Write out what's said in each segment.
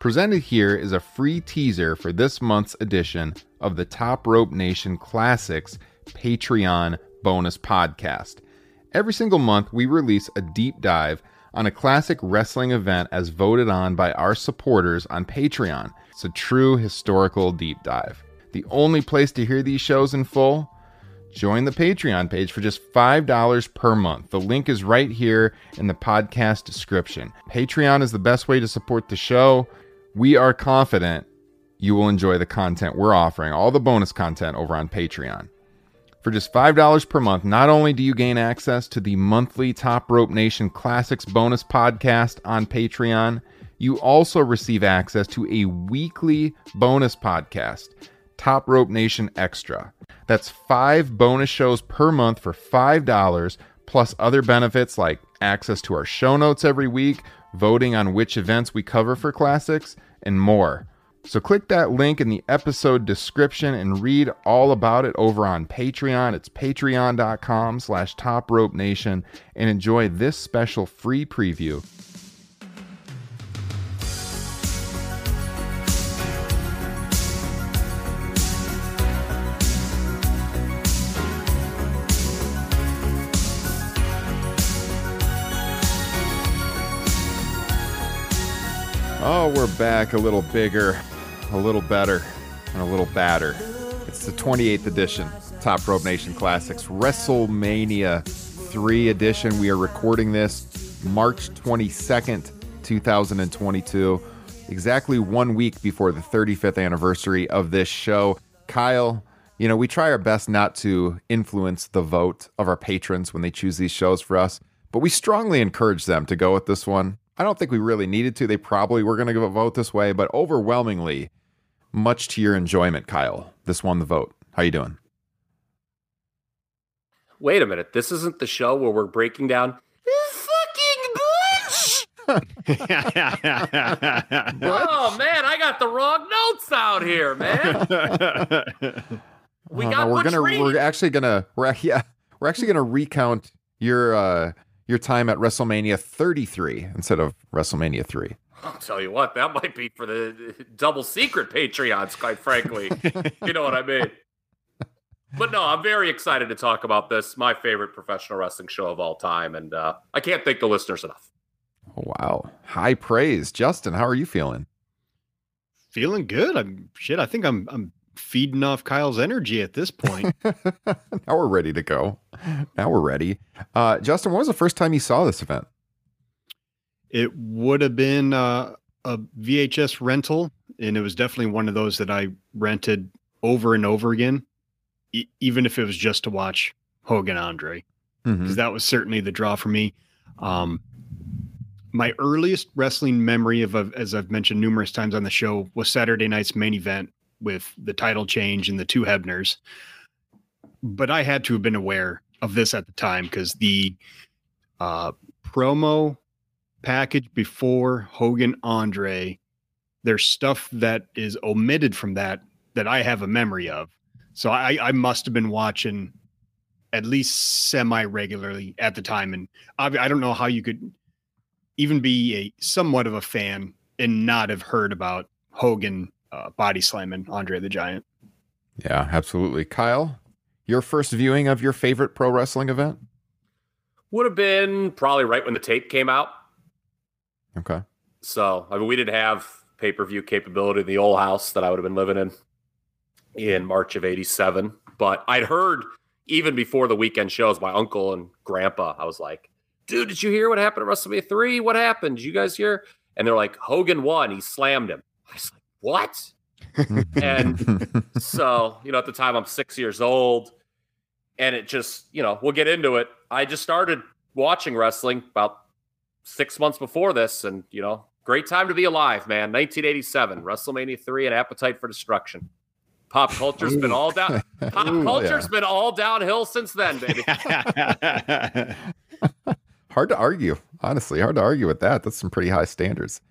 Presented here is a free teaser for this month's edition of the Top Rope Nation Classics Patreon bonus podcast. Every single month, we release a deep dive on a classic wrestling event as voted on by our supporters on Patreon. It's a true historical deep dive. The only place to hear these shows in full? Join the Patreon page for just $5 per month. The link is right here in the podcast description. Patreon is the best way to support the show. We are confident you will enjoy the content we're offering, all the bonus content over on Patreon. For just $5 per month, not only do you gain access to the monthly Top Rope Nation Classics bonus podcast on Patreon, you also receive access to a weekly bonus podcast, Top Rope Nation Extra. That's five bonus shows per month for $5, plus other benefits like access to our show notes every week, voting on which events we cover for classics, and more. So click that link in the episode description and read all about it over on Patreon. It's patreon.com slash top rope nation and enjoy this special free preview. Oh, we're back a little bigger, a little better, and a little badder. It's the 28th edition, Top Rope Nation Classics, WrestleMania 3 edition. We are recording this March 22nd, 2022, exactly one week before the 35th anniversary of this show. Kyle, you know, we try our best not to influence the vote of our patrons when they choose these shows for us, but we strongly encourage them to go with this one. I don't think we really needed to. They probably were going to give a vote this way, but overwhelmingly, much to your enjoyment, Kyle, this won the vote. How you doing? Wait a minute. This isn't the show where we're breaking down fucking bitch. oh man, I got the wrong notes out here, man. We Oh, got no, we're Butch gonna Reed. we're actually gonna we're yeah we're actually gonna recount your uh your time at WrestleMania 33 instead of WrestleMania 3. I'll tell you what, that might be for the double secret Patreons, quite frankly. you know what I mean? But no, I'm very excited to talk about this. My favorite professional wrestling show of all time. And uh, I can't thank the listeners enough. Oh, wow, high praise, Justin. How are you feeling? Feeling good. I'm shit. I think I'm I'm feeding off Kyle's energy at this point. now we're ready to go. Now we're ready. Uh, Justin, when was the first time you saw this event? it would have been uh, a VHS rental, and it was definitely one of those that I rented over and over again, e- even if it was just to watch Hogan Andre, because that was certainly the draw for me. Um, my earliest wrestling memory of, of, as I've mentioned numerous times on the show, was Saturday night's main event with the title change and the two Hebners. But I had to have been aware of this at the time because the uh, promo package before Hogan Andre, there's stuff that is omitted from that that I have a memory of. So I, I must have been watching at least semi regularly at the time. And I, I don't know how you could even be a somewhat of a fan and not have heard about Hogan uh, body slamming Andre the Giant. Yeah, absolutely. Kyle, your first viewing of your favorite pro wrestling event? Would have been probably right when the tape came out. Okay. So, I mean, we didn't have pay per view capability in the old house that I would have been living in in March of 87. But I'd heard even before the weekend shows, my uncle and grandpa, I was like, dude, did you hear what happened at WrestleMania 3? What happened? Did you guys hear? And they're like, Hogan won. He slammed him. I was like, what? And so, you know, at the time I'm six years old, and it just, you know, we'll get into it. I just started watching wrestling about six months before this, and you know, great time to be alive, man. 1987, WrestleMania 3 and Appetite for Destruction. Pop culture's been all down. Pop Ooh, culture's yeah. been all downhill since then, baby. hard to argue, honestly. Hard to argue with that. That's some pretty high standards.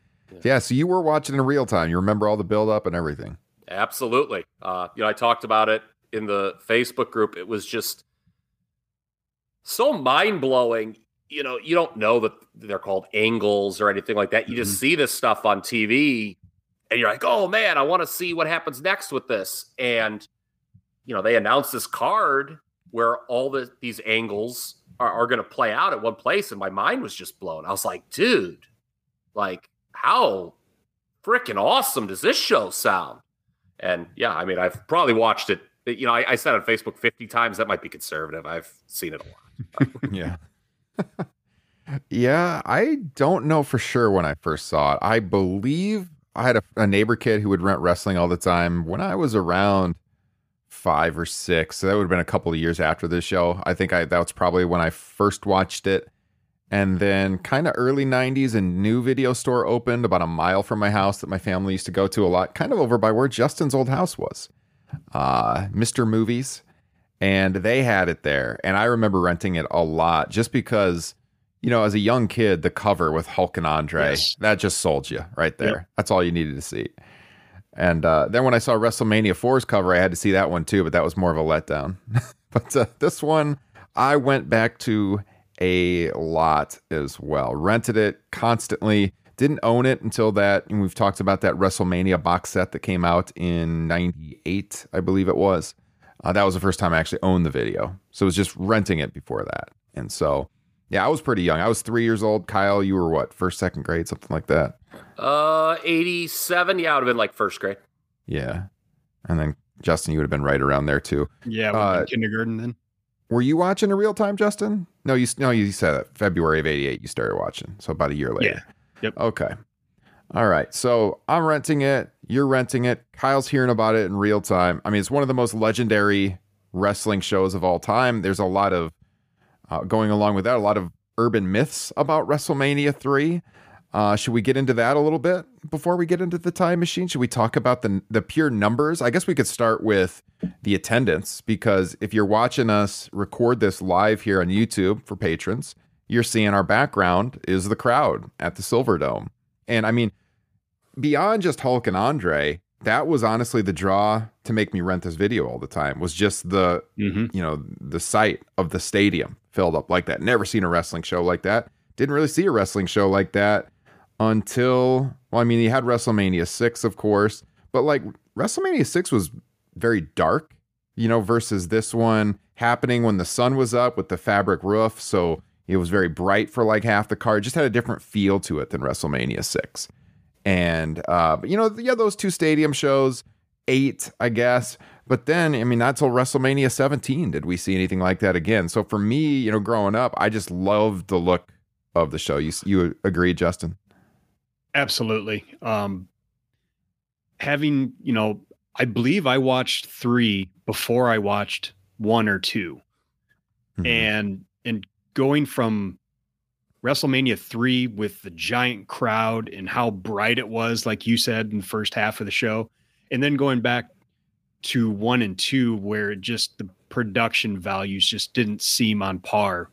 Yeah. so you were watching in real time. You remember all the build up and everything. Absolutely. Uh, you know, I talked about it in the Facebook group. It was just so mind blowing. You know, you don't know that they're called angles or anything like that. You just see this stuff on TV and you're like, oh man, I want to see what happens next with this. And you know, they announced this card where all the these angles are, are going to play out at one place, and my mind was just blown. I was like, dude, like how freaking awesome does this show sound? And yeah, I mean, I've probably watched it. You know, I, I said on Facebook 50 times. That might be conservative. I've seen it a lot. yeah. yeah, I don't know for sure when I first saw it. I believe I had a, a, neighbor kid who would rent wrestling all the time when I was around five or six. So that would have been a couple of years after this show. I think I that was probably when I first watched it. And then kind of early 90s, a new video store opened about a mile from my house that my family used to go to a lot, kind of over by where Justin's old house was. Uh, Mr. Movies. And they had it there. And I remember renting it a lot just because you know, as a young kid, the cover with Hulk and Andre, yes. that just sold you right there. Yep. That's all you needed to see. And uh, then when I saw WrestleMania 4's cover, I had to see that one too, but that was more of a letdown. but uh, this one, I went back to a lot as well. Rented it constantly. Didn't own it until that. And we've talked about that WrestleMania box set that came out in 98, I believe it was. Uh, that was the first time I actually owned the video. So it was just renting it before that. And so yeah, I was pretty young. I was three years old. Kyle, you were what, first, second grade, something like that? Uh, 87. Yeah, I would have been like first grade. Yeah. And then Justin, you would have been right around there too. Yeah, uh, kindergarten then. Were you watching in real time, Justin? No, you no, you said that February of '88 you started watching, so about a year later. Yeah. Yep. Okay. All right. So I'm renting it. You're renting it. Kyle's hearing about it in real time. I mean, it's one of the most legendary wrestling shows of all time. There's a lot of uh, going along with that, a lot of urban myths about WrestleMania 3. Uh, should we get into that a little bit before we get into the time machine? Should we talk about the the pure numbers? I guess we could start with the attendance because if you're watching us record this live here on YouTube for patrons, you're seeing our background is the crowd at the Silverdome. And I mean, beyond just Hulk and Andre, that was honestly the draw to make me rent this video all the time was just the mm-hmm. you know the sight of the stadium filled up like that never seen a wrestling show like that didn't really see a wrestling show like that until well i mean he had wrestlemania 6 of course but like wrestlemania 6 was very dark you know versus this one happening when the sun was up with the fabric roof so it was very bright for like half the card just had a different feel to it than wrestlemania 6 and uh, you know, yeah, those two stadium shows, eight, I guess. But then, I mean, not till WrestleMania 17 did we see anything like that again. So for me, you know, growing up, I just loved the look of the show. You you agree, Justin? Absolutely. Um, having you know, I believe I watched three before I watched one or 2 mm-hmm. and and going from WrestleMania 3 with the giant crowd and how bright it was, like you said in the first half of the show. And then going back to one and two, where just the production values just didn't seem on par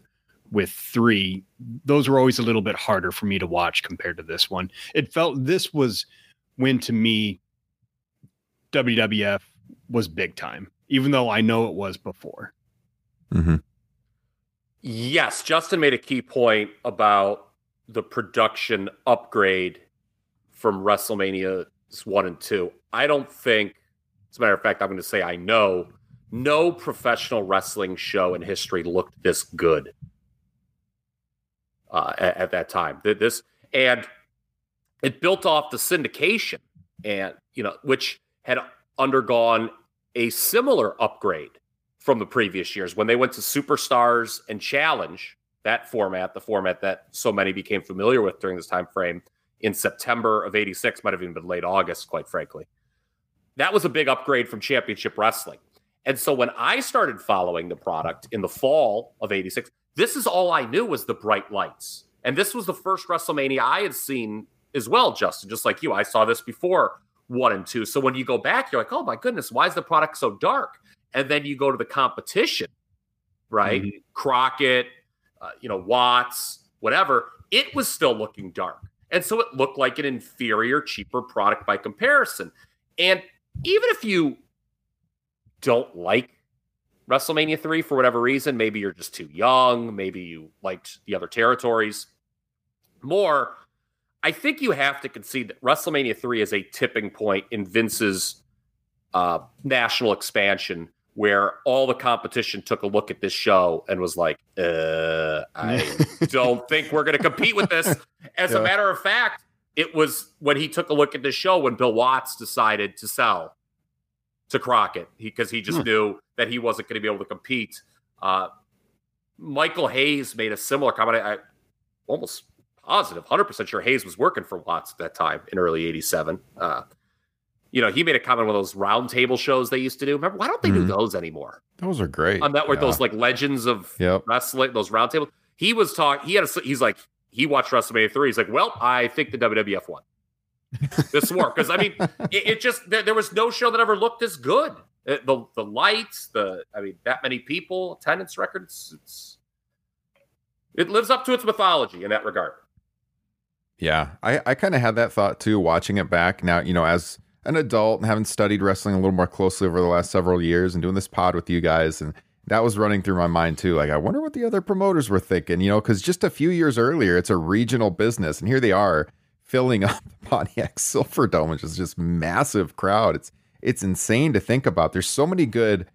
with three. Those were always a little bit harder for me to watch compared to this one. It felt this was when to me WWF was big time, even though I know it was before. Mm-hmm. Yes, Justin made a key point about the production upgrade from WrestleMania 1 and 2. I don't think, as a matter of fact, I'm going to say I know, no professional wrestling show in history looked this good uh, at, at, that time. This and it built off the syndication, and you know, which had undergone a similar upgrade from the previous years when they went to Superstars and Challenge, that format, the format that so many became familiar with during this time frame in September of 86, might have even been late August, quite frankly. That was a big upgrade from Championship Wrestling. And so when I started following the product in the fall of 86, this is all I knew was the bright lights. And this was the first WrestleMania I had seen as well, Justin, just like you. I saw this before one and two. So when you go back, you're like, oh my goodness, why is the product so dark? and then you go to the competition, right? Mm-hmm. Crockett, uh, you know, Watts, whatever. It was still looking dark. And so it looked like an inferior, cheaper product by comparison. And even if you don't like WrestleMania 3 for whatever reason, maybe you're just too young, maybe you liked the other territories more, I think you have to concede that WrestleMania 3 is a tipping point in Vince's uh, national expansion where all the competition took a look at this show and was like, uh, I don't think we're going to compete with this. As yeah. a matter of fact, it was when he took a look at this show when Bill Watts decided to sell to Crockett because he, he, just hmm. knew that he wasn't going to be able to compete. Uh, Michael Hayes made a similar comment. I, I almost positive, 100% sure Hayes was working for Watts at that time in early 87. Uh, you know, he made a comment on those roundtable shows they used to do. Remember, why don't they mm-hmm. do those anymore? Those are great. On that, where yeah. those like legends of yep. wrestling, those roundtables. He was talking, he had a, he's like, he watched WrestleMania 3. He's like, well, I think the WWF won this war. Because, I mean, it, it just, there, there, was no show that ever looked as good. It, the, the lights, the, I mean, that many people, attendance records, it's, it lives up to its mythology in that regard. Yeah, I, I kind of had that thought too, watching it back now, you know, as an adult and having studied wrestling a little more closely over the last several years and doing this pod with you guys. And that was running through my mind too. Like, I wonder what the other promoters were thinking, you know, because just a few years earlier, it's a regional business. And here they are filling up the Pontiac Silverdome, which is just massive crowd. It's, it's insane to think about. There's so many good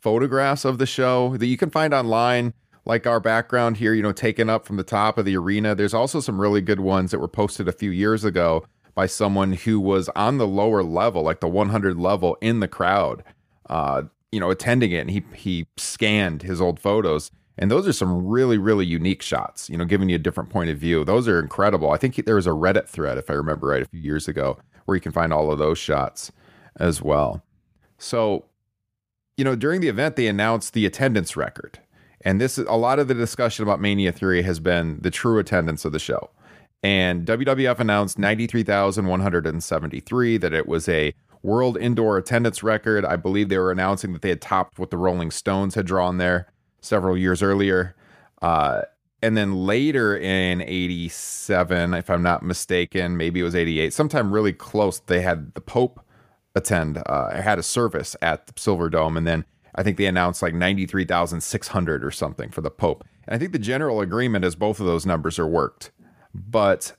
photographs of the show that you can find online like our background here, you know, taken up from the top of the arena. There's also some really good ones that were posted a few years ago by someone who was on the lower level, like the 100 level in the crowd, uh, you know, attending it. And he, he scanned his old photos. And those are some really, really unique shots, you know, giving you a different point of view. Those are incredible. I think there was a Reddit thread, if I remember right, a few years ago, where you can find all of those shots as well. So, you know, during the event, they announced the attendance record. And this is a lot of the discussion about Mania 3 has been the true attendance of the show. And WWF announced 93,173 that it was a world indoor attendance record. I believe they were announcing that they had topped what the Rolling Stones had drawn there several years earlier. Uh, and then later in 87, if I'm not mistaken, maybe it was 88, sometime really close, they had the Pope attend, uh, had a service at the Silverdome. And then I think they announced like 93,600 or something for the Pope. And I think the general agreement is both of those numbers are worked but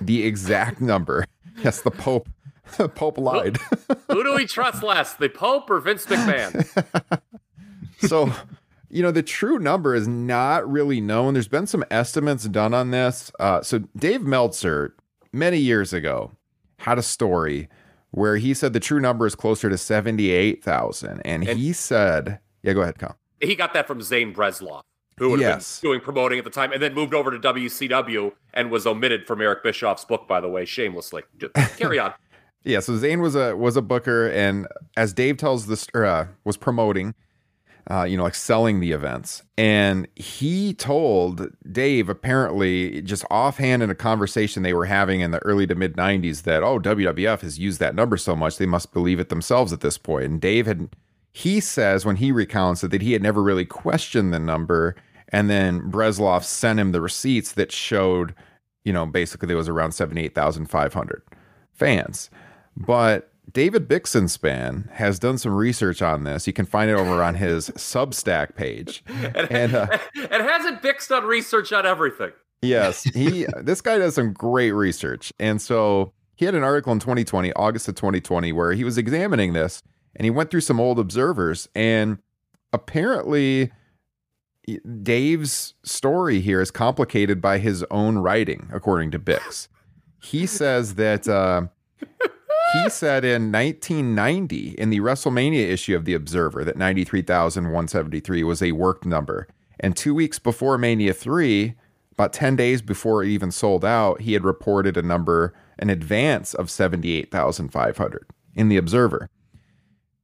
the exact number, yes, the Pope, the Pope lied. Who, who do we trust less, the Pope or Vince McMahon? so, you know, the true number is not really known. There's been some estimates done on this. Uh, so, Dave Meltzer, many years ago, had a story where he said the true number is closer to 78,000. And, and he said, yeah, go ahead, Kyle. He got that from Zane Bresloff who would have yes. been doing promoting at the time, and then moved over to WCW and was omitted from Eric Bischoff's book, by the way, shamelessly. Just carry on. yeah, so Zane was a was a booker, and as Dave tells this, or, uh, was promoting, uh, you know, like selling the events, and he told Dave apparently just offhand in a conversation they were having in the early to mid '90s that oh WWF has used that number so much they must believe it themselves at this point. and Dave had. He says when he recounts it that he had never really questioned the number and then Bresloff sent him the receipts that showed, you know, basically there was around 78,500 fans. But David Bixenspan has done some research on this. You can find it over on his Substack page. and, and, uh, and hasn't Bix done research on everything? Yes, he. this guy does some great research, and so he had an article in 2020, August of 2020, where he was examining this, and he went through some old observers, and apparently Dave's story here is complicated by his own writing, according to Bix. He says that uh, he said in 1990 in the WrestleMania issue of The Observer that 93,173 was a worked number. And two weeks before Mania 3, about 10 days before it even sold out, he had reported a number, an advance of 78,500 in The Observer.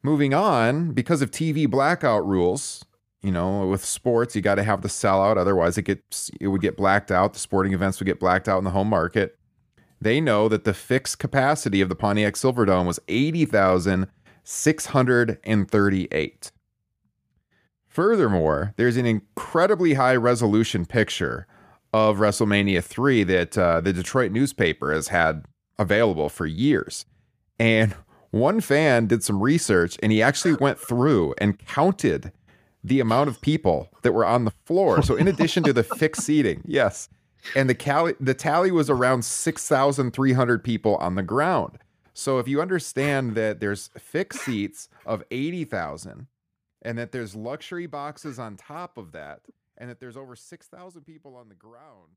Moving on, because of TV blackout rules, you know, with sports, you got to have the sellout. Otherwise, it gets it would get blacked out. The sporting events would get blacked out in the home market. They know that the fixed capacity of the Pontiac Silverdome was eighty thousand six hundred and thirty-eight. Furthermore, there's an incredibly high resolution picture of WrestleMania 3 that uh, the Detroit newspaper has had available for years. And one fan did some research and he actually went through and counted the amount of people that were on the floor. So in addition to the fixed seating, yes, and the cali- the tally was around 6,300 people on the ground. So if you understand that there's fixed seats of 80,000 and that there's luxury boxes on top of that and that there's over 6,000 people on the ground